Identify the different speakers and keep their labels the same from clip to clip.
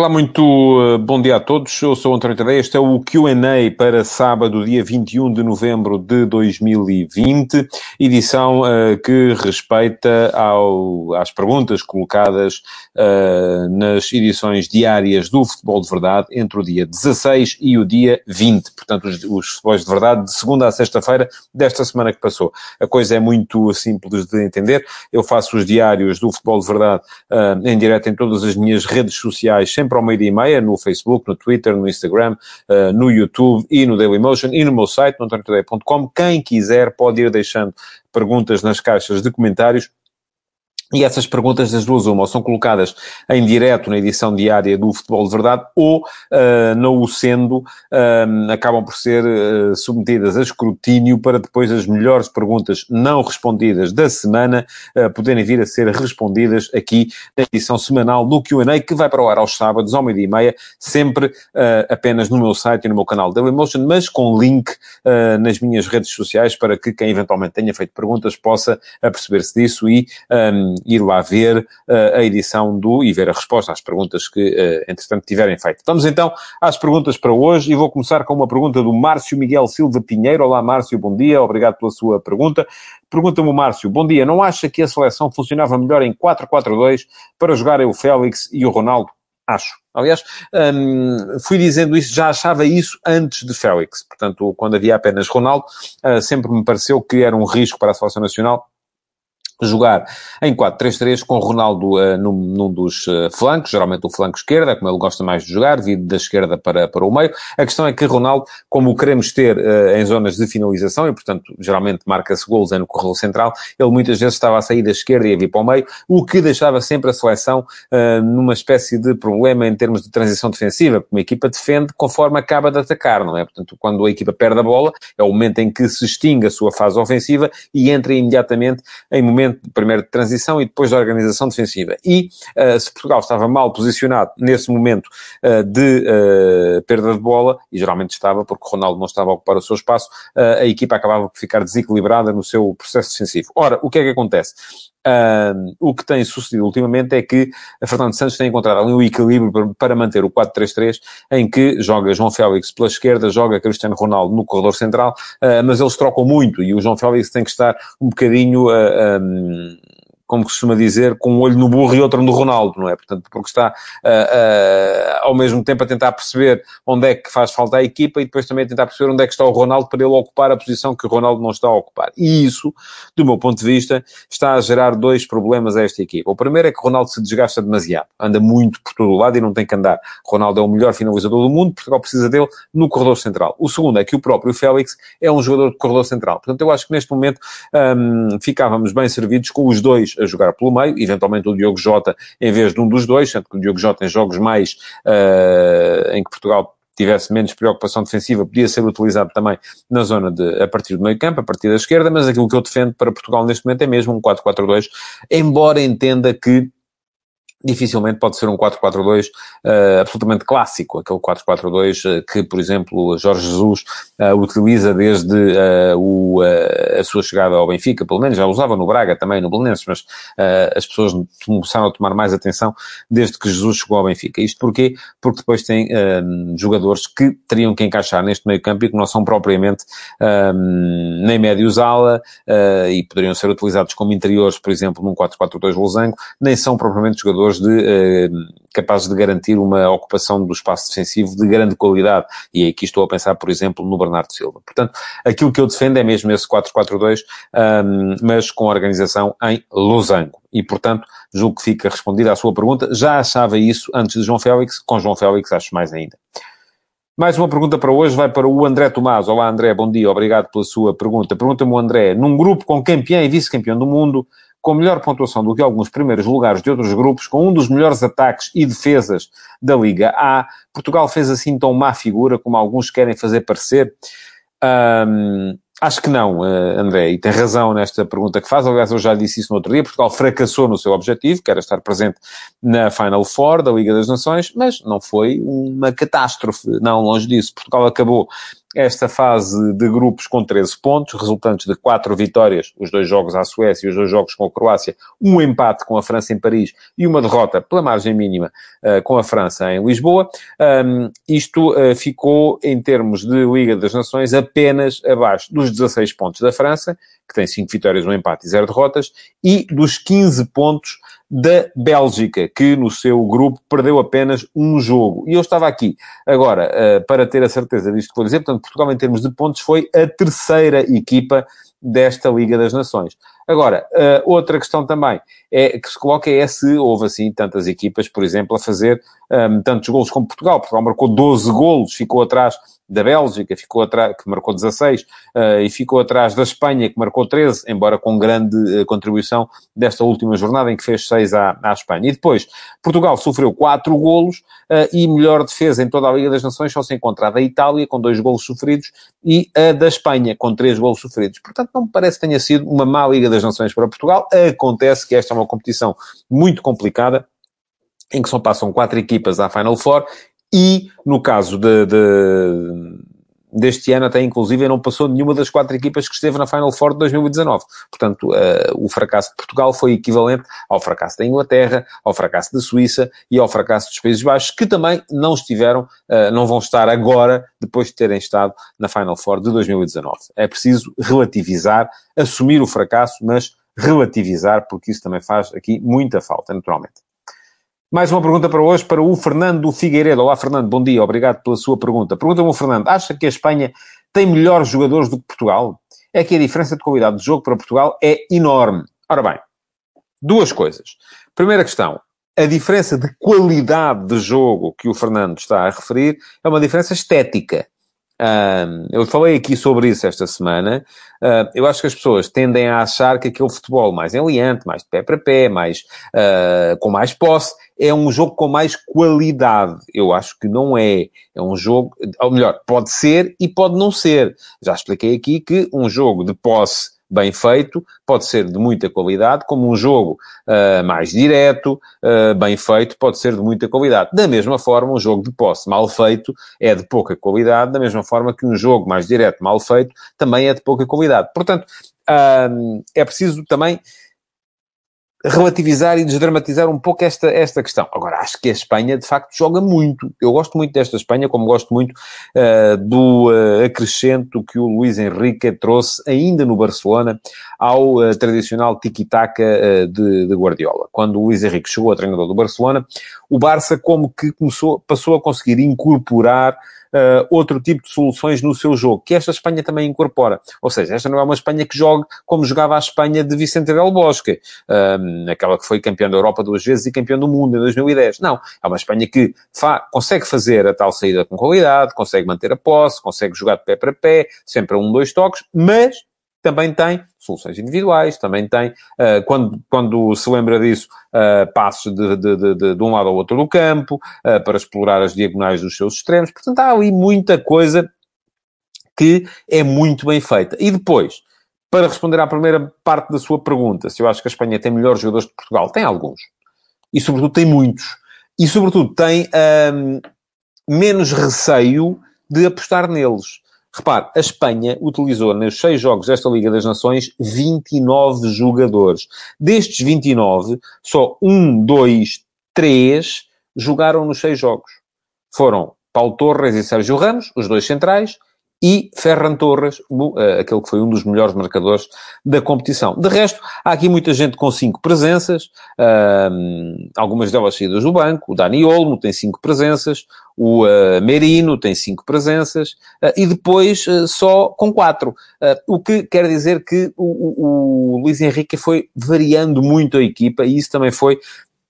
Speaker 1: Olá, muito uh, bom dia a todos. Eu sou o António Tadeia. Este é o Q&A para sábado, dia 21 de novembro de 2020, edição uh, que respeita ao, às perguntas colocadas uh, nas edições diárias do Futebol de Verdade entre o dia 16 e o dia 20. Portanto, os, os Futebols de Verdade de segunda a sexta-feira desta semana que passou. A coisa é muito simples de entender. Eu faço os diários do Futebol de Verdade uh, em direto em todas as minhas redes sociais, sempre ao meio-dia e meia, no Facebook, no Twitter, no Instagram, uh, no YouTube e no Dailymotion e no meu site, no. Quem quiser pode ir deixando perguntas nas caixas de comentários e essas perguntas das duas uma, ou são colocadas em direto na edição diária do Futebol de Verdade, ou, uh, não o sendo, uh, acabam por ser uh, submetidas a escrutínio para depois as melhores perguntas não respondidas da semana poderem vir a ser respondidas aqui na edição semanal do Q&A, que vai para o ar aos sábados, ao meio-dia e meia, sempre apenas no meu site e no meu canal Dailymotion, mas com link nas minhas redes sociais para que quem eventualmente tenha feito perguntas possa aperceber-se disso e um, ir lá ver uh, a edição do e ver a resposta às perguntas que, uh, entretanto, tiverem feito. Vamos então às perguntas para hoje e vou começar com uma pergunta do Márcio Miguel Silva Pinheiro. Olá, Márcio, bom dia, obrigado pela sua pergunta. Pergunta-me o Márcio, bom dia, não acha que a seleção funcionava melhor em 4-4-2 para jogar o Félix e o Ronaldo? Acho. Aliás, hum, fui dizendo isso, já achava isso antes de Félix. Portanto, quando havia apenas Ronaldo, uh, sempre me pareceu que era um risco para a seleção nacional jogar em 4-3-3 com Ronaldo uh, num, num, dos uh, flancos, geralmente o flanco esquerda, como ele gosta mais de jogar, vindo da esquerda para, para o meio. A questão é que Ronaldo, como o queremos ter uh, em zonas de finalização, e portanto geralmente marca-se gols no corredor central, ele muitas vezes estava a sair da esquerda e a vir para o meio, o que deixava sempre a seleção numa espécie de problema em termos de transição defensiva, porque uma equipa defende conforme acaba de atacar, não é? Portanto, quando a equipa perde a bola, é o momento em que se extingue a sua fase ofensiva e entra imediatamente em momento momento primeiro de transição e depois da organização defensiva. E uh, se Portugal estava mal posicionado nesse momento uh, de uh, perda de bola, e geralmente estava porque Ronaldo não estava a ocupar o seu espaço, a equipa acabava por ficar desequilibrada no seu processo defensivo. Ora, o que é que acontece? Uh, o que tem sucedido ultimamente é que a Fernando Santos tem encontrado ali um equilíbrio para, manter o 4-3-3, em que joga João Félix pela esquerda, joga Cristiano Ronaldo no corredor central, uh, mas eles trocam muito e o João Félix tem que estar um bocadinho uh, um, como costuma dizer, com um olho no burro e outro no Ronaldo, não é? Portanto, porque está uh, uh, ao mesmo tempo a tentar perceber onde é que faz falta a equipa e depois também a tentar perceber onde é que está o Ronaldo para ele ocupar a posição que o Ronaldo não está a ocupar. E isso, do meu ponto de vista, está a gerar dois problemas a esta equipa. O primeiro é que o Ronaldo se desgasta demasiado, anda muito por todo o lado e não tem que andar. O Ronaldo é o melhor finalizador do mundo, Portugal precisa dele no corredor central. O segundo é que o próprio Félix é um jogador de corredor central. Portanto, eu acho que neste momento um, ficávamos bem servidos com os dois a jogar pelo meio, eventualmente o Diogo Jota em vez de um dos dois, sendo que o Diogo Jota em jogos mais uh, em que Portugal tivesse menos preocupação defensiva, podia ser utilizado também na zona de, a partir do meio campo, a partir da esquerda, mas aquilo que eu defendo para Portugal neste momento é mesmo um 4-4-2, embora entenda que dificilmente pode ser um 4-4-2 uh, absolutamente clássico, aquele 4-4-2 uh, que, por exemplo, Jorge Jesus uh, utiliza desde o, a sua chegada ao Benfica, pelo menos já usava no Braga também, no Belenenses, mas as pessoas começaram a tomar mais atenção desde que Jesus chegou ao Benfica. Isto porquê? Porque depois tem jogadores que teriam que encaixar neste meio campo e que não são propriamente nem médios ala e poderiam ser utilizados como interiores, por exemplo, num 4-4-2 losango, nem são propriamente jogadores jogadores de, eh, capazes de garantir uma ocupação do espaço defensivo de grande qualidade. E aqui estou a pensar, por exemplo, no Bernardo Silva. Portanto, aquilo que eu defendo é mesmo esse 4-4-2, um, mas com organização em losango. E, portanto, julgo que fica respondida à sua pergunta. Já achava isso antes de João Félix, com João Félix acho mais ainda. Mais uma pergunta para hoje vai para o André Tomás. Olá, André, bom dia, obrigado pela sua pergunta. Pergunta-me o André, num grupo com campeão e vice-campeão do mundo, com melhor pontuação do que alguns primeiros lugares de outros grupos, com um dos melhores ataques e defesas da Liga A. Portugal fez assim tão má figura como alguns querem fazer parecer? Um, acho que não, uh, André, e tem razão nesta pergunta que faz. Aliás, eu já disse isso no outro dia. Portugal fracassou no seu objetivo, que era estar presente na Final Four da Liga das Nações, mas não foi uma catástrofe, não, longe disso. Portugal acabou esta fase de grupos com 13 pontos, resultantes de quatro vitórias, os dois jogos à Suécia e os dois jogos com a Croácia, um empate com a França em Paris e uma derrota pela margem mínima uh, com a França em Lisboa. Um, isto uh, ficou, em termos de Liga das Nações, apenas abaixo dos 16 pontos da França, que tem 5 vitórias, um empate e 0 derrotas, e dos 15 pontos da Bélgica, que no seu grupo perdeu apenas um jogo. E eu estava aqui, agora, uh, para ter a certeza disto que vou dizer, portanto, Portugal, em termos de pontos, foi a terceira equipa desta Liga das Nações. Agora, uh, outra questão também é que se coloca é se houve assim tantas equipas, por exemplo, a fazer um, ehm, tantos golos como Portugal. Portugal marcou 12 golos, ficou atrás da Bélgica, ficou atrás, que marcou 16, uh, eh, e ficou atrás da Espanha, que marcou 13, embora com grande uh, contribuição desta última jornada, em que fez 6 à, à Espanha. E depois, Portugal sofreu 4 golos, uh, e melhor defesa em toda a Liga das Nações só se encontra a da Itália, com 2 golos sofridos, e a da Espanha, com 3 golos sofridos. Portanto, não me parece que tenha sido uma má Liga das Nações para Portugal. Acontece que esta é uma competição muito complicada, em que só passam quatro equipas à Final Four e, no caso de, de, deste ano, até inclusive, não passou nenhuma das quatro equipas que esteve na Final Four de 2019. Portanto, uh, o fracasso de Portugal foi equivalente ao fracasso da Inglaterra, ao fracasso da Suíça e ao fracasso dos Países Baixos, que também não estiveram, uh, não vão estar agora, depois de terem estado na Final Four de 2019. É preciso relativizar, assumir o fracasso, mas relativizar, porque isso também faz aqui muita falta, naturalmente. Mais uma pergunta para hoje, para o Fernando Figueiredo. Olá, Fernando, bom dia, obrigado pela sua pergunta. Pergunta-me o Fernando, acha que a Espanha tem melhores jogadores do que Portugal? É que a diferença de qualidade de jogo para Portugal é enorme. Ora bem, duas coisas. Primeira questão, a diferença de qualidade de jogo que o Fernando está a referir é uma diferença estética. Eu falei aqui sobre isso esta semana. Uh, eu acho que as pessoas tendem a achar que aquele futebol mais enliante, mais de pé para pé, mais, uh, com mais posse, é um jogo com mais qualidade. Eu acho que não é. É um jogo, ou melhor, pode ser e pode não ser. Já expliquei aqui que um jogo de posse bem feito, pode ser de muita qualidade, como um jogo uh, mais direto, uh, bem feito, pode ser de muita qualidade. Da mesma forma, um jogo de posse mal feito é de pouca qualidade, da mesma forma que um jogo mais direto, mal feito, também é de pouca qualidade. Portanto, uh, é preciso também relativizar e desdramatizar um pouco esta, esta questão. Agora, acho que a Espanha, de facto, joga muito. Eu gosto muito desta Espanha, como gosto muito uh, do uh, acrescento que o Luís Henrique trouxe ainda no Barcelona ao uh, tradicional tiki-taka de, de, Guardiola. Quando o Luís Henrique chegou a treinador do Barcelona, o Barça como que começou, passou a conseguir incorporar uh, outro tipo de soluções no seu jogo, que esta Espanha também incorpora. Ou seja, esta não é uma Espanha que joga como jogava a Espanha de Vicente del Bosque, uh, aquela que foi campeã da Europa duas vezes e campeã do mundo em 2010. Não, é uma Espanha que fa consegue fazer a tal saída com qualidade, consegue manter a posse, consegue jogar de pé para pé, sempre a um, dois toques, mas também tem soluções individuais, também tem, uh, quando, quando se lembra disso, uh, passos de, de, de, de, um lado ao outro do campo, uh, para explorar as diagonais dos seus extremos. Portanto, há ali muita coisa que é muito bem feita. E depois, para responder à primeira parte da sua pergunta, se eu acho que a Espanha tem melhores jogadores que Portugal, tem alguns. E, sobretudo, tem muitos. E, sobretudo, tem um, menos receio de apostar neles. Repare, a Espanha utilizou nos seis jogos desta Liga das Nações 29 jogadores. Destes 29, só um, dois, três jogaram nos seis jogos. Foram Paulo Torres e Sérgio Ramos, os dois centrais, e Ferran Torres, eh, aquele que foi um dos melhores marcadores da competição. De resto, há aqui muita gente com cinco presenças, algumas delas saídas do banco. O Dani Olmo tem cinco presenças, o uh, Merino tem cinco presenças, uh, e depois só com quatro. o que quer dizer que o, o, o Henrique foi variando muito a equipa, e isso também foi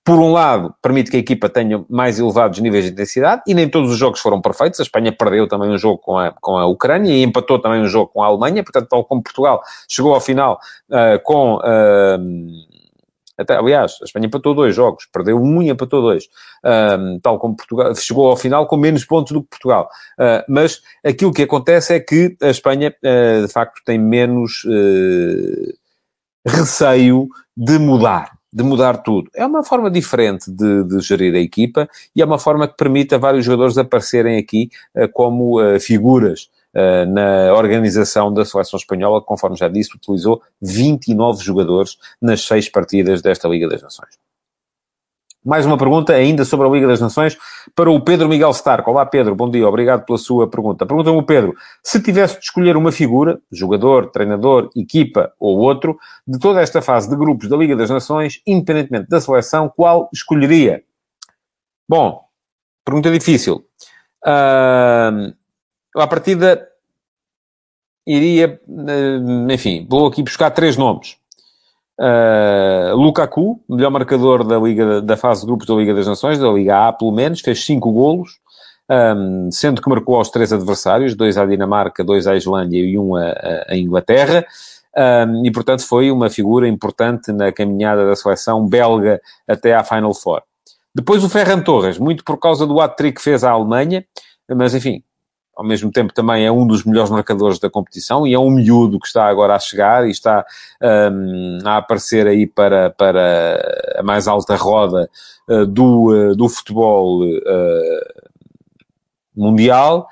Speaker 1: por um lado, permite que a equipa tenha mais elevados níveis de intensidade, e nem todos os jogos foram perfeitos. A Espanha perdeu também um jogo com a, com a Ucrânia e empatou também um jogo com a Alemanha, portanto, tal como Portugal chegou ao final uh, com. Uh, até, aliás, a Espanha empatou dois jogos, perdeu um e empatou dois, uh, tal como Portugal, chegou ao final com menos pontos do que Portugal. Uh, mas aquilo que acontece é que a Espanha, uh, de facto, tem menos receio de mudar de mudar tudo. É uma forma diferente de, de, gerir a equipa e é uma forma que permite a vários jogadores aparecerem aqui uh, como uh, figuras uh, na organização da seleção espanhola, conforme já disse, utilizou 29 jogadores nas seis partidas desta Liga das Nações. Mais uma pergunta ainda sobre a Liga das Nações para o Pedro Miguel Stark. Olá Pedro, bom dia, obrigado pela sua pergunta. Pergunta-me o Pedro, se tivesse de escolher uma figura, jogador, treinador, equipa ou outro, de toda esta fase de grupos da Liga das Nações, independentemente da seleção, qual escolheria? Bom, pergunta difícil. Uh, à partida, iria, uh, enfim, vou aqui buscar três nomes. Uh, Lukaku, melhor marcador da, Liga, da fase de grupos da Liga das Nações, da Liga A pelo menos, fez 5 golos, um, sendo que marcou aos três adversários, dois à Dinamarca, dois à Islândia e um à, Inglaterra. Um, e, portanto, foi uma figura importante na caminhada da seleção belga até à Final Four. Depois o Ferran Torres, muito por causa do hat-trick que fez à Alemanha, mas, enfim, ao mesmo tempo também é um dos melhores marcadores da competição e é um miúdo que está agora a chegar e está um, a aparecer aí para, para a mais alta roda uh, do, uh, do futebol uh, mundial.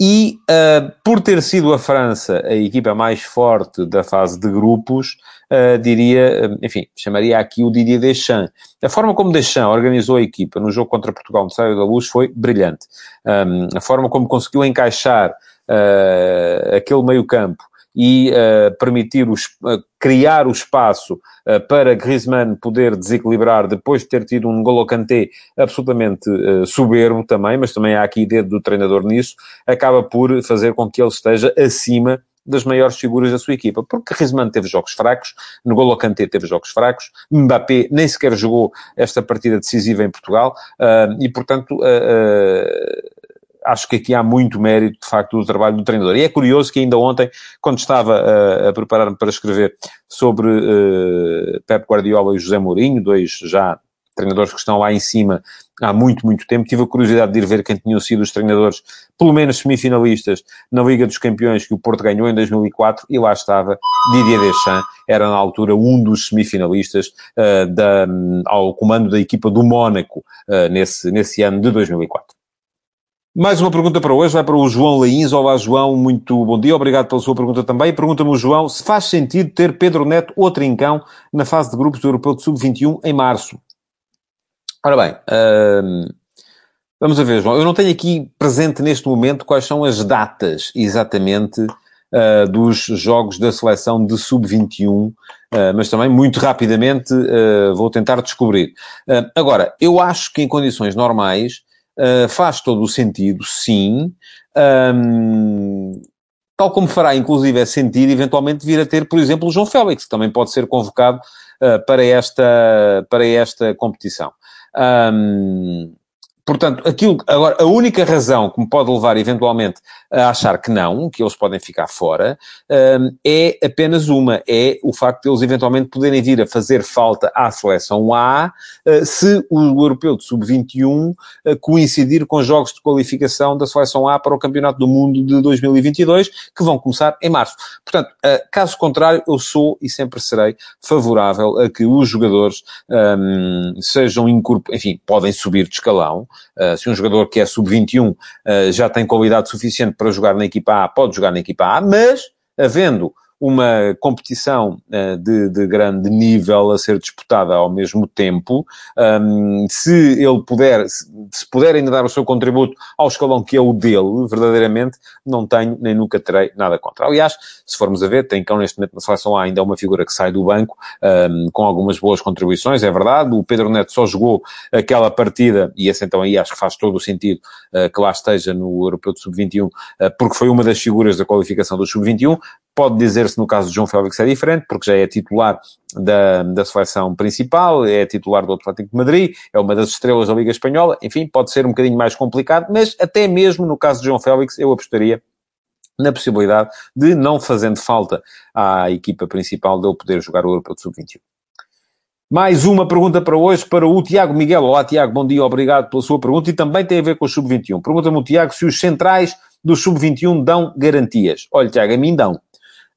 Speaker 1: E uh, por ter sido a França a equipa mais forte da fase de grupos, uh, diria, enfim, chamaria aqui o Didier Deschamps. A forma como Deschamps organizou a equipa no jogo contra Portugal no Sábado da Luz foi brilhante. Um, a forma como conseguiu encaixar uh, aquele meio-campo e uh, permitir os, uh, criar o espaço uh, para Griezmann poder desequilibrar depois de ter tido um Golo Kanté absolutamente soberbo também, mas também há aqui dedo do treinador nisso, acaba por fazer com que ele esteja acima das maiores figuras da sua equipa, porque Griezmann teve jogos fracos, N'Golo Kanté teve jogos fracos, Mbappé nem sequer jogou esta partida decisiva em Portugal, e portanto acho que aqui há muito mérito, de facto, do trabalho do treinador. E é curioso que ainda ontem, quando estava a, a preparar-me para escrever sobre uh, Pep Guardiola e José Mourinho, dois já treinadores que estão lá em cima há muito, muito tempo. Tive a curiosidade de ir ver quem tinham sido os treinadores, pelo menos semifinalistas, na Liga dos Campeões que o Porto ganhou em 2004 e lá estava Didier Deschamps, era na altura um dos semifinalistas uh, da, um, ao comando da equipa do Mónaco uh, nesse, nesse ano de 2004. Mais uma pergunta para hoje, vai para o João Lains. Olá, João, muito bom dia, obrigado pela sua pergunta também. Pergunta-me o João se faz sentido ter Pedro Neto ou Trincão na fase de grupos do Europeu de Sub-21 em março. Ora bem, hum, vamos a ver, João. Eu não tenho aqui presente neste momento quais são as datas exatamente uh, dos jogos da seleção de Sub-21, uh, mas também muito rapidamente uh, vou tentar descobrir. agora, eu acho que em condições normais Uh, faz todo o sentido, sim. Um, tal como fará, inclusive, é sentido eventualmente vir a ter, por exemplo, o João Félix, que também pode ser convocado uh, para, esta, para esta competição. Um, Portanto, aquilo, agora, a única razão que me pode levar eventualmente a achar que não, que eles podem ficar fora, um, é apenas uma, é o facto de eles eventualmente poderem vir a fazer falta à seleção A uh, se o europeu de sub-21 uh, coincidir com jogos de qualificação da seleção A para o Campeonato do Mundo de 2022, que vão começar em março. Portanto, uh, caso contrário, eu sou e sempre serei favorável a que os jogadores um, sejam enfim, podem subir de escalão, Uh, se um jogador que é sub-21 uh, já tem qualidade suficiente para jogar na equipa A, pode jogar na equipa A, mas havendo uma competição uh, de, de, grande nível a ser disputada ao mesmo tempo. Um, se ele puder, se, se puder ainda dar o seu contributo ao escalão que é o dele, verdadeiramente, não tenho nem nunca terei nada contra. Aliás, se formos a ver, tem cão neste momento na seleção A ainda é uma figura que sai do banco um, com algumas boas contribuições, é verdade. O Pedro Neto só jogou aquela partida, e esse então aí acho que faz todo o sentido uh, que lá esteja no Europeu de Sub-21, uh, porque foi uma das figuras da qualificação do Sub-21. Pode dizer-se no caso de João Félix é diferente, porque já é titular da, da seleção principal, é titular do Atlético de Madrid, é uma das estrelas da Liga Espanhola, enfim, pode ser um bocadinho mais complicado, mas até mesmo no caso de João Félix eu apostaria na possibilidade de, não fazendo falta à equipa principal, de ele poder jogar o Europeu de Sub-21. Mais uma pergunta para hoje, para o Tiago Miguel. Olá, Tiago, bom dia, obrigado pela sua pergunta e também tem a ver com o Sub-21. Pergunta-me o Tiago se os centrais do Sub-21 dão garantias. Olha, Tiago, a mim dão.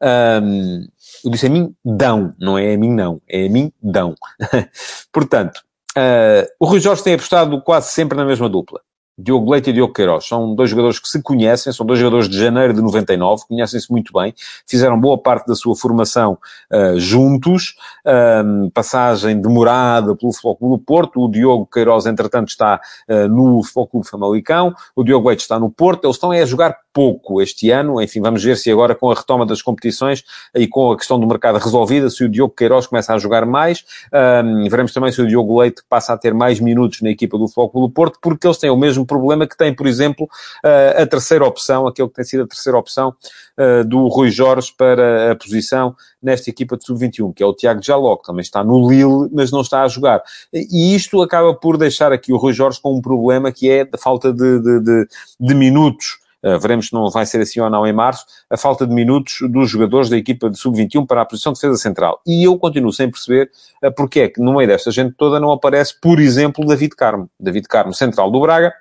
Speaker 1: Um, eu disse a mim dão, não é a mim não, é a mim dão. Portanto, uh, o Rui Jorge tem apostado quase sempre na mesma dupla. Diogo Leite e Diogo Queiroz. São dois jogadores que se conhecem, são dois jogadores de janeiro de 99, conhecem-se muito bem, fizeram boa parte da sua formação uh, juntos, passagem demorada pelo Futebol Clube do Porto, o Diogo Queiroz, entretanto, está uh, no Futebol Clube Famalicão, o Diogo Leite está no Porto, eles estão a jogar pouco este ano, enfim, vamos ver se agora com a retoma das competições e com a questão do mercado resolvida, se o Diogo Queiroz começa a jogar mais, um, veremos também se o Diogo Leite passa a ter mais minutos na equipa do Futebol do Porto, porque eles têm o mesmo problema que tem, por exemplo, a terceira opção, aquele que tem sido a terceira opção do Rui Jorge para a posição nesta equipa de sub-21, que é o Tiago Jaló, que também está no Lille, mas não está a jogar. E isto acaba por deixar aqui o Rui Jorge com um problema que é a falta de, de, de, de minutos. Uh, veremos se não vai ser assim ou não em março, a falta de minutos dos jogadores da equipa de sub-21 para a posição de defesa central. E eu continuo sem perceber uh, porque é que no meio desta gente toda não aparece, por exemplo, David Carmo. David Carmo, central do Braga,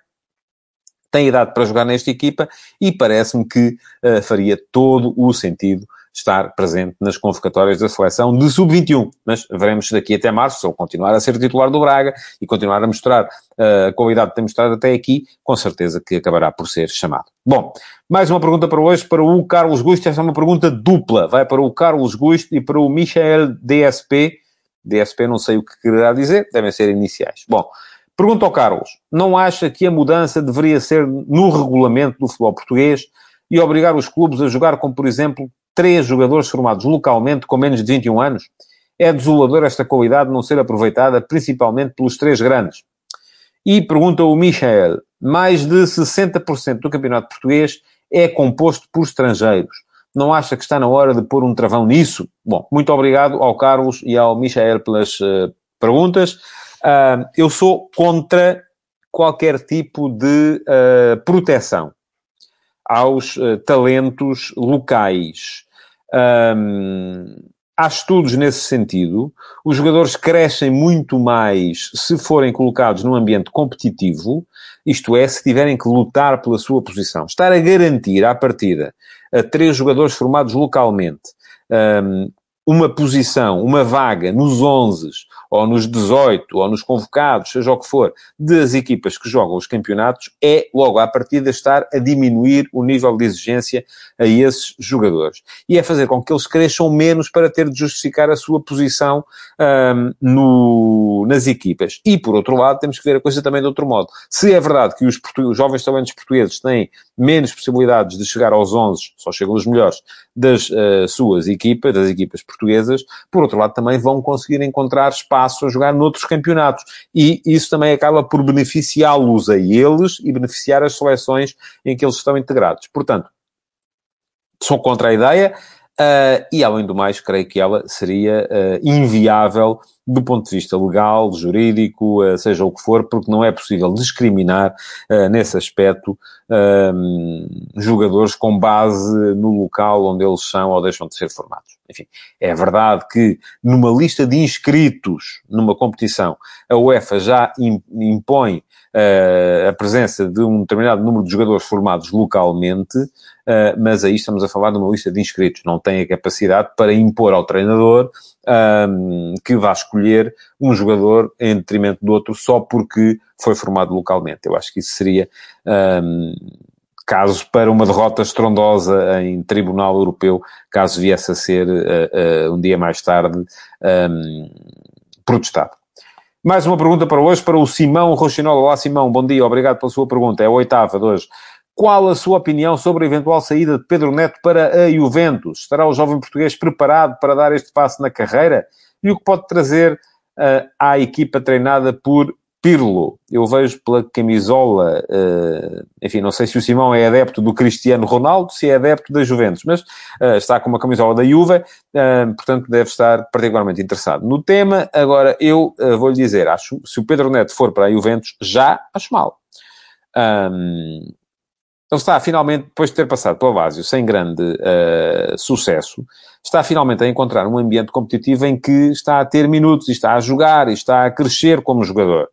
Speaker 1: tem idade para jogar nesta equipa e parece-me que uh, faria todo o sentido estar presente nas convocatórias da seleção de sub-21. Mas veremos daqui até março, se ele continuar a ser titular do Braga e continuar a mostrar uh, a qualidade que tem mostrado até aqui, com certeza que acabará por ser chamado. Bom, mais uma pergunta para hoje, para o Carlos Gusto. Esta é uma pergunta dupla. Vai para o Carlos Gusto e para o Michael DSP. DSP não sei o que quererá dizer, devem ser iniciais. Bom, Pergunta ao Carlos: não acha que a mudança deveria ser no regulamento do futebol português e obrigar os clubes a jogar com, por exemplo, três jogadores formados localmente com menos de 21 anos? É desolador esta qualidade não ser aproveitada principalmente pelos três grandes. E pergunta o Michael: mais de 60% do campeonato português é composto por estrangeiros. Não acha que está na hora de pôr um travão nisso? Bom, muito obrigado ao Carlos e ao Michael pelas uh, perguntas. Uh, eu sou contra qualquer tipo de uh, proteção aos uh, talentos locais. Um, há estudos nesse sentido. Os jogadores crescem muito mais se forem colocados num ambiente competitivo, isto é, se tiverem que lutar pela sua posição. Estar a garantir à partida a três jogadores formados localmente um, uma posição, uma vaga nos 11 ou nos 18 ou nos convocados, seja o que for, das equipas que jogam os campeonatos, é logo à partida estar a diminuir o nível de exigência a esses jogadores. E é fazer com que eles cresçam menos para ter de justificar a sua posição um, no, nas equipas. E, por outro lado, temos que ver a coisa também de outro modo. Se é verdade que os, os jovens talentos portugueses têm menos possibilidades de chegar aos 11, só chegam os melhores, das uh, suas equipas, das equipas portuguesas, por outro lado também vão conseguir encontrar espaço a jogar noutros campeonatos. E isso também acaba por beneficiá-los a eles e beneficiar as seleções em que eles estão integrados. Portanto, sou contra a ideia, Uh, e, além do mais, creio que ela seria uh, inviável do ponto de vista legal, jurídico, uh, seja o que for, porque não é possível discriminar nesse aspecto jogadores com base no local onde eles são ou deixam de ser formados. Enfim, é verdade que numa lista de inscritos numa competição, a UEFA já impõe a presença de um determinado número de jogadores formados localmente, mas aí estamos a falar de uma lista de inscritos, não tem a capacidade para impor ao treinador um, que vá escolher um jogador em detrimento do outro só porque foi formado localmente. Eu acho que isso seria. Um, caso para uma derrota estrondosa em Tribunal Europeu, caso viesse a ser uh, uh, um dia mais tarde um, protestado. Mais uma pergunta para hoje, para o Simão Rochinola. Olá, Simão, bom dia, obrigado pela sua pergunta. É a oitava de hoje. Qual a sua opinião sobre a eventual saída de Pedro Neto para a Juventus? Estará o jovem português preparado para dar este passo na carreira? E o que pode trazer uh, à equipa treinada por Pirlo? Eu vejo pela camisola, uh, enfim, não sei se o Simão é adepto do Cristiano Ronaldo, se é adepto da Juventus, mas uh, está com uma camisola da Juve, portanto deve estar particularmente interessado no tema. Agora, eu vou-lhe dizer, acho, se o Pedro Neto for para a Juventus, já acho mal. Um, ele está finalmente, depois de ter passado pela Vásio sem grande uh, sucesso, está finalmente a encontrar um ambiente competitivo em que está a ter minutos, e está a jogar, e está a crescer como jogador.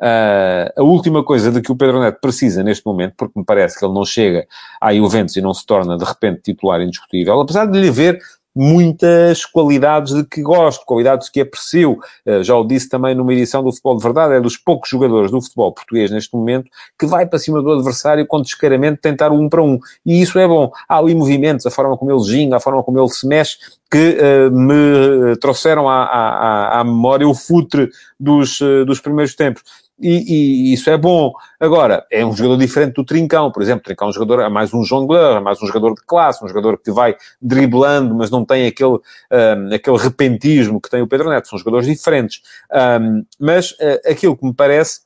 Speaker 1: Uh, a última coisa de que o Pedro Neto precisa neste momento, porque me parece que ele não chega à Juventus e não se torna de repente titular indiscutível, apesar de lhe haver muitas qualidades de que gosto, qualidades que aprecio. Uh, já o disse também numa edição do Futebol de Verdade, é dos poucos jogadores do futebol português neste momento que vai para cima do adversário com descaramento tentar um para um. E isso é bom. Há ali movimentos, a forma como ele ginga, a forma como ele se mexe, que uh, me trouxeram à, à, à, memória o futre dos, uh, dos primeiros tempos e, e, isso é bom. Agora, é um jogador diferente do Trincão, por exemplo. Trincão é um jogador, é mais um jongleur, é mais um jogador de classe, um jogador que vai driblando, mas não tem aquele, um, aquele repentismo que tem o Pedro Neto. São jogadores diferentes. Um, mas uh, aquilo que me parece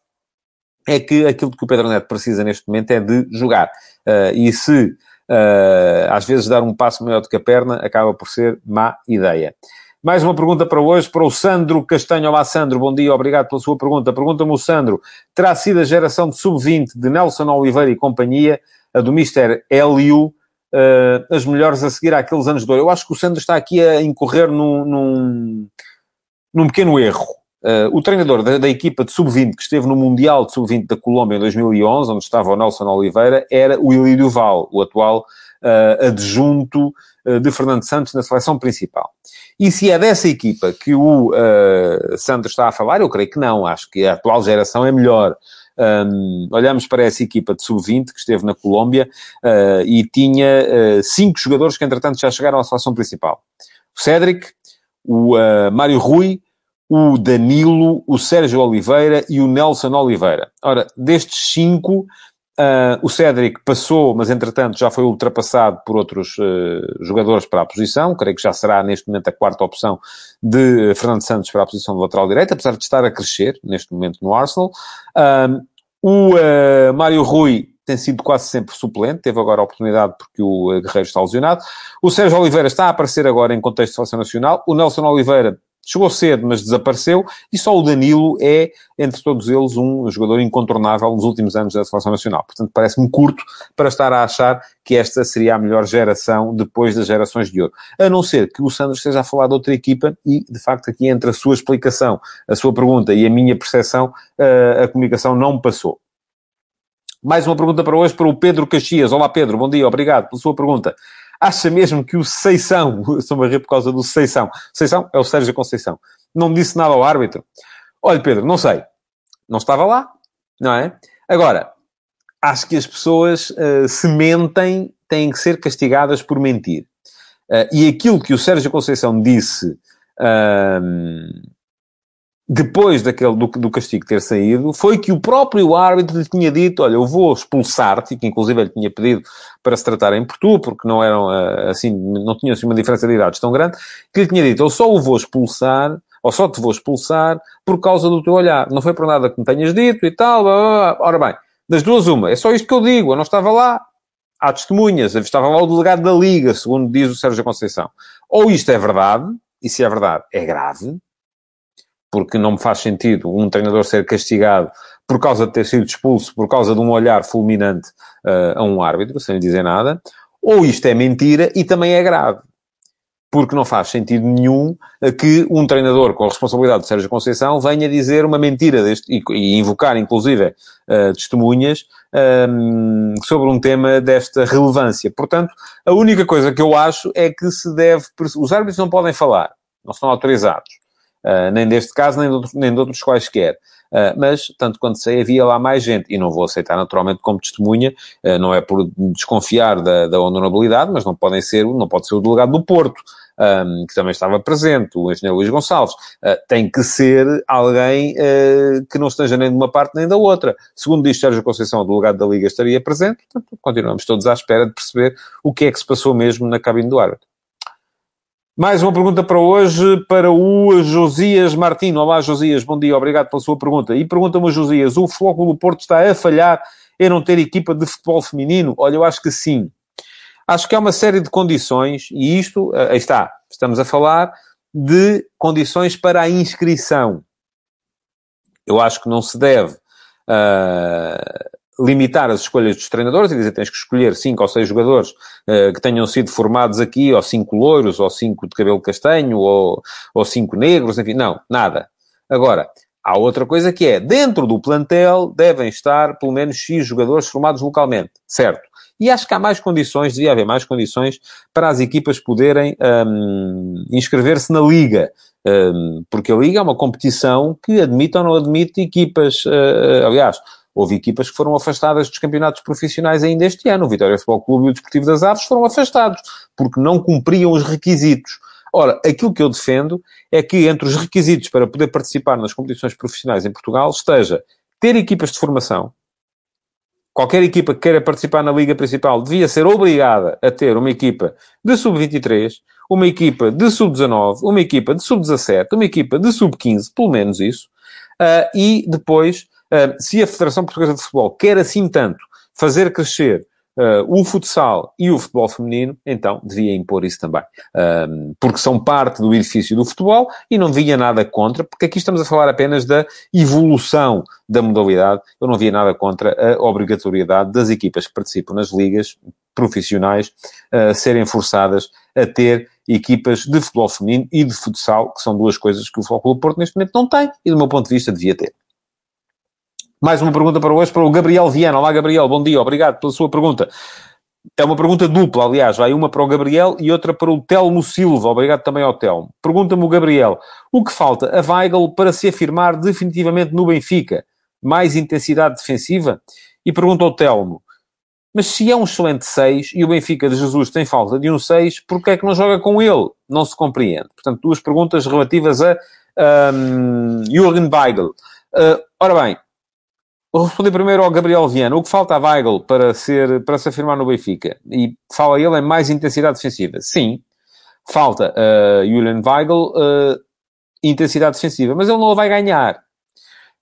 Speaker 1: é que aquilo que o Pedro Neto precisa neste momento é de jogar. Uh, e se uh, às vezes dar um passo maior do que a perna, acaba por ser má ideia. Mais uma pergunta para hoje, para o Sandro Castanho. Olá, Sandro, bom dia, obrigado pela sua pergunta. Pergunta-me o Sandro, terá sido a geração de sub-20 de Nelson Oliveira e companhia, a do Mr. Hélio, uh, as melhores a seguir àqueles anos de ouro? Eu acho que o Sandro está aqui a incorrer num, num, num pequeno erro. Uh, o treinador da, da equipa de sub-20 que esteve no Mundial de sub-20 da Colômbia em 2011, onde estava o Nelson Oliveira, era o Ilírio Val, o atual uh, adjunto de Fernando Santos na seleção principal. E se é dessa equipa que o uh, Santos está a falar, eu creio que não. Acho que a atual geração é melhor. Um, olhamos para essa equipa de sub-20 que esteve na Colômbia uh, e tinha uh, cinco jogadores que, entretanto, já chegaram à seleção principal. O Cédric, o uh, Mário Rui, o Danilo, o Sérgio Oliveira e o Nelson Oliveira. Ora, destes cinco, Uh, o Cédric passou, mas entretanto já foi ultrapassado por outros uh, jogadores para a posição. Creio que já será neste momento a quarta opção de Fernando Santos para a posição de lateral direito, apesar de estar a crescer neste momento no Arsenal. Uh, o Mário Rui tem sido quase sempre suplente, teve agora a oportunidade porque o Guerreiro está lesionado. O Sérgio Oliveira está a aparecer agora em contexto de seleção nacional. O Nelson Oliveira Chegou cedo, mas desapareceu, e só o Danilo é, entre todos eles, um jogador incontornável nos últimos anos da Seleção Nacional. Portanto, parece-me curto para estar a achar que esta seria a melhor geração depois das gerações de ouro. A não ser que o Sandro esteja a falar de outra equipa e, de facto, aqui entre a sua explicação, a sua pergunta e a minha percepção, eh, a comunicação não passou. Mais uma pergunta para hoje para o Pedro Caxias. Olá, Pedro. Bom dia. Obrigado pela sua pergunta. Acha mesmo que o Seição, estou-me a rir por causa do Seição, Seição é o Sérgio Conceição, não disse nada ao árbitro? Olha, Pedro, não sei. Não estava lá, não é? Agora, acho que as pessoas uh, se mentem têm que ser castigadas por mentir. Uh, e aquilo que o Sérgio Conceição disse uh, depois daquele, do, do, castigo ter saído, foi que o próprio árbitro lhe tinha dito, olha, eu vou expulsar-te, que inclusive ele tinha pedido para se tratarem por tu, porque não eram, ah, assim, não tinham assim uma diferença de idades tão grande, que lhe tinha dito, eu só o vou expulsar, ou só te vou expulsar, por causa do teu olhar. Não foi por nada que me tenhas dito e tal, blá, blá, blá. Ora bem, das duas uma, é só isto que eu digo, eu não estava lá, há testemunhas, estava lá o delegado da Liga, segundo diz o Sérgio Conceição. Ou isto é verdade, e se é verdade, é grave, porque não me faz sentido um treinador ser castigado por causa de ter sido expulso, por causa de um olhar fulminante uh, a um árbitro, sem lhe dizer nada, ou isto é mentira e também é grave. Porque não faz sentido nenhum uh, que um treinador com a responsabilidade de Sérgio Conceição venha dizer uma mentira deste, e, invocar, inclusive, uh, testemunhas um, sobre um tema desta relevância. Portanto, a única coisa que eu acho é que se deve... Os árbitros não podem falar, não estão autorizados. Uh, nem deste caso, nem de outros, nem de outros quaisquer. Uh, mas, tanto quanto sei, havia lá mais gente, e não vou aceitar naturalmente como testemunha, uh, não é por desconfiar da, da, honorabilidade, mas não podem ser, não pode ser o delegado do Porto, um, que também estava presente, o engenheiro Luís Gonçalves. Uh, tem que ser alguém que não esteja nem de uma parte nem da outra. Segundo diz Sérgio Conceição, o delegado da Liga estaria presente, portanto, continuamos todos à espera de perceber o que é que se passou mesmo na cabine do árbitro. Mais uma pergunta para hoje, para o Josias Martino. Olá, Josias, bom dia, obrigado pela sua pergunta. E pergunta-me, Josias, o Flóculo Porto está a falhar em não ter equipa de futebol feminino? Olha, eu acho que sim. Acho que há uma série de condições, e isto, eh, aí está, estamos a falar de condições para a inscrição. Eu acho que não se deve uh, limitar as escolhas dos treinadores e dizer tens que escolher cinco ou seis jogadores uh, que tenham sido formados aqui, ou cinco loiros, ou cinco de cabelo castanho, ou, ou cinco negros, enfim, não, nada. Agora, há outra coisa que é, dentro do plantel devem estar pelo menos X jogadores formados localmente, certo? E acho que há mais condições, devia haver mais condições para as equipas poderem um, inscrever-se na Liga. Um, porque a Liga é uma competição que admite ou não admite equipas. Uh, aliás, houve equipas que foram afastadas dos campeonatos profissionais ainda este ano. O Vitória Futebol Clube e o Desportivo das Aves foram afastados porque não cumpriam os requisitos. Ora, aquilo que eu defendo é que entre os requisitos para poder participar nas competições profissionais em Portugal esteja ter equipas de formação. Qualquer equipa que queira participar na Liga Principal devia ser obrigada a ter uma equipa de sub-23, uma equipa de sub-19, uma equipa de sub-17, uma equipa de sub-15, pelo menos isso. Uh, e depois, se a Federação Portuguesa de Futebol quer assim tanto fazer crescer uh, o futsal e o futebol feminino, então devia impor isso também. Porque são parte do edifício do futebol e não via nada contra, porque aqui estamos a falar apenas da evolução da modalidade. Eu não via nada contra a obrigatoriedade das equipas que participam nas ligas profissionais uh, serem forçadas a ter equipas de futebol feminino e de futsal, que são duas coisas que o Futebol Clube Porto neste momento não tem e, do meu ponto de vista, devia ter. Mais uma pergunta para hoje, para o Gabriel Viana. Olá, Gabriel, bom dia, obrigado pela sua pergunta. É uma pergunta dupla, aliás, vai uma para o Gabriel e outra para o Telmo Silva. Obrigado também ao Telmo. Pergunta-me o Gabriel, o que falta a Weigl para se afirmar definitivamente no Benfica? Mais intensidade defensiva? E pergunta ao Telmo, mas se é um excelente 6 e o Benfica de Jesus tem falta de um 6, porquê é que não joga com ele? Não se compreende. Portanto, duas perguntas relativas a um, Jürgen Weigl. Uh, ora bem, Vou responder primeiro ao Gabriel Viana. O que falta a Weigl para, ser, para se afirmar no Benfica? E fala ele em mais intensidade defensiva. Sim, falta uh, Julian Weigl uh, intensidade defensiva, mas ele não a vai ganhar.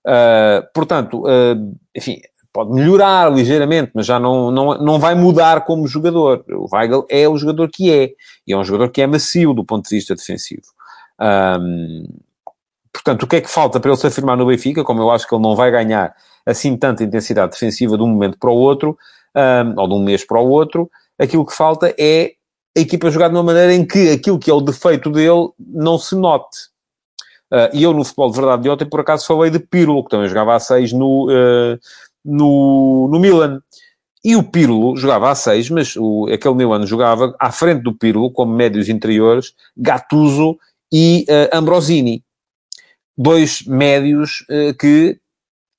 Speaker 1: Uh, portanto, uh, enfim, pode melhorar ligeiramente, mas já não, não, não vai mudar como jogador. O Weigl é o jogador que é. E é um jogador que é macio do ponto de vista defensivo. Um, portanto, o que é que falta para ele se afirmar no Benfica? Como eu acho que ele não vai ganhar assim tanta intensidade defensiva de um momento para o outro, um, ou de um mês para o outro, aquilo que falta é a equipa jogar de uma maneira em que aquilo que é o defeito dele não se note. Uh, e eu no futebol de verdade de ontem, por acaso, falei de Pirlo, que também jogava a 6 no, uh, no, no Milan. E o Pirlo jogava a 6, mas o, aquele Milan jogava à frente do Pirlo, como médios interiores, Gattuso e uh, Ambrosini. Dois médios que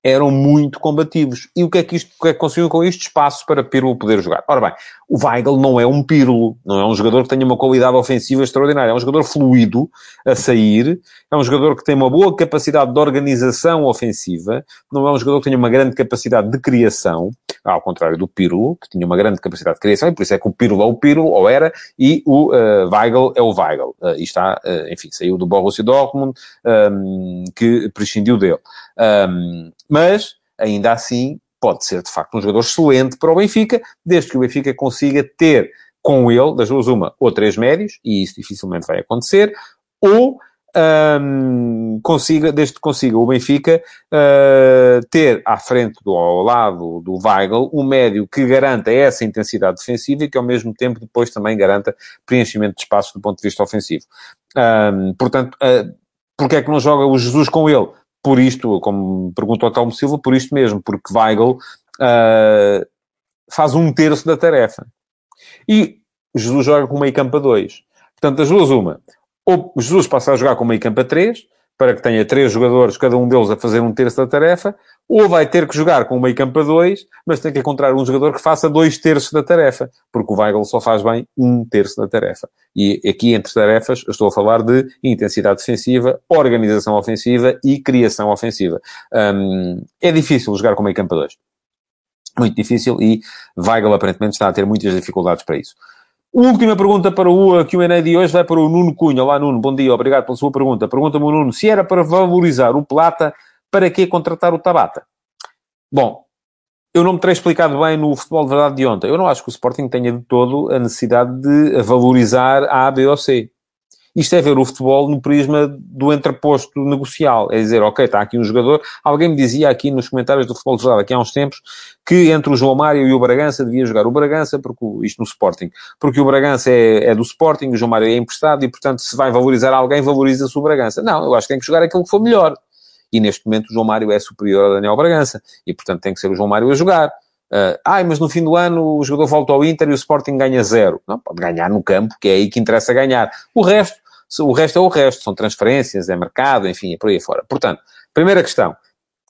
Speaker 1: eram muito combativos. E o que é que isto o que é que conseguiu com isto? Espaço para Pirlo poder jogar. Ora bem, o Weigl não é um Pirlo, não é um jogador que tenha uma qualidade ofensiva extraordinária, é um jogador fluido a sair, é um jogador que tem uma boa capacidade de organização ofensiva, não é um jogador que tenha uma grande capacidade de criação, ao contrário do Pirlo, que tinha uma grande capacidade de criação, e por isso é que o Pirlo é o Pirlo, ou era, e o uh, Weigl é o Weigl. Uh, e está, uh, enfim, saiu do Borussia Dortmund, um, que prescindiu dele. Um, mas, ainda assim, pode ser de facto um jogador excelente para o Benfica, desde que o Benfica consiga ter com ele, das duas uma, ou três médios, e isso dificilmente vai acontecer, ou um, consiga, desde que consiga o Benfica uh, ter à frente, do, ao lado do Weigl, um médio que garanta essa intensidade defensiva e que ao mesmo tempo depois também garanta preenchimento de espaço do ponto de vista ofensivo. Um, portanto, uh, porque é que não joga o Jesus com ele? por isto, como perguntou ao Calmo Silva, por isto mesmo, porque Weigl uh, faz um terço da tarefa. E Jesus joga com meio campo a dois. Portanto, das duas, uma. Ou Jesus passa a jogar com meio campo a três, para que tenha três jogadores, cada um deles a fazer um terço da tarefa, ou vai ter que jogar com o meio campo dois, mas tem que encontrar um jogador que faça dois terços da tarefa, porque o Weigl só faz bem um terço da tarefa. E aqui, entre tarefas, estou a falar de intensidade defensiva, organização ofensiva e criação ofensiva. Um, é difícil jogar com o meio campo dois. Muito difícil e Weigl aparentemente está a ter muitas dificuldades para isso. Última pergunta para o Q&A de hoje vai para o Nuno Cunha. Olá, Nuno, bom dia, obrigado pela sua pergunta. Pergunta-me o Nuno, se era para valorizar o Plata, para que contratar o Tabata? Bom, eu não me terei explicado bem no futebol de verdade de ontem. Eu não acho que o Sporting tenha de todo a necessidade de valorizar a A, B ou C. Isto é ver o futebol no prisma do entreposto negocial. É dizer, ok, está aqui um jogador. Alguém me dizia aqui nos comentários do futebol de aqui há uns tempos, que entre o João Mário e o Bragança devia jogar o Bragança, porque isto no Sporting, porque o Bragança é, é do Sporting, o João Mário é emprestado e, portanto, se vai valorizar alguém, valoriza-se o Bragança. Não, eu acho que tem que jogar aquilo que for melhor. E neste momento o João Mário é superior ao Daniel Bragança. E, portanto, tem que ser o João Mário a jogar. Uh, ai, mas no fim do ano o jogador volta ao Inter e o Sporting ganha zero. Não, pode ganhar no campo, que é aí que interessa ganhar. O resto, o resto é o resto. São transferências, é mercado, enfim, é por aí fora. Portanto, primeira questão.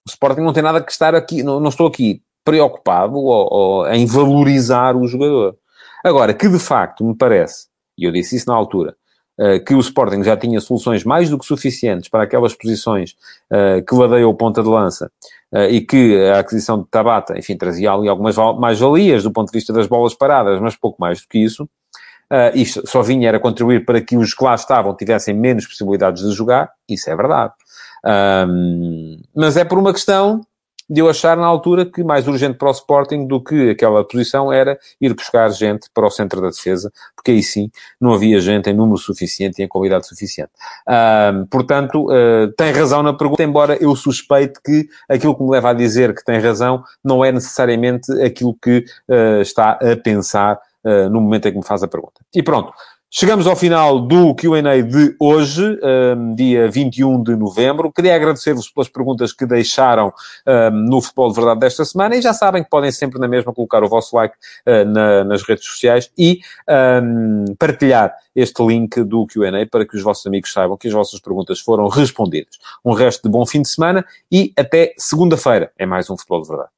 Speaker 1: O Sporting não tem nada que estar aqui, não, não estou aqui preocupado ou, ou, em valorizar o jogador. Agora, que de facto me parece, e eu disse isso na altura, uh, que o Sporting já tinha soluções mais do que suficientes para aquelas posições uh, que ladeiam o ponta de lança uh, e que a aquisição de Tabata, enfim, trazia ali algumas mais-valias do ponto de vista das bolas paradas, mas pouco mais do que isso. Uh, isto só vinha era contribuir para que os que lá estavam tivessem menos possibilidades de jogar, isso é verdade. Um, mas é por uma questão de eu achar na altura que mais urgente para o Sporting do que aquela posição era ir buscar gente para o centro da defesa, porque aí sim não havia gente em número suficiente e em qualidade suficiente. Portanto, uh, tem razão na pergunta, embora eu suspeite que aquilo que me leva a dizer que tem razão não é necessariamente aquilo que uh, está a pensar no momento em que me faz a pergunta. E pronto. Chegamos ao final do Q&A de hoje, um, dia 21 de novembro. Queria agradecer-vos pelas perguntas que deixaram um, no Futebol de Verdade desta semana e já sabem que podem sempre na mesma colocar o vosso like uh, na, nas redes sociais e um, partilhar este link do Q&A para que os vossos amigos saibam que as vossas perguntas foram respondidas. Um resto de bom fim de semana e até segunda-feira é mais um Futebol de Verdade.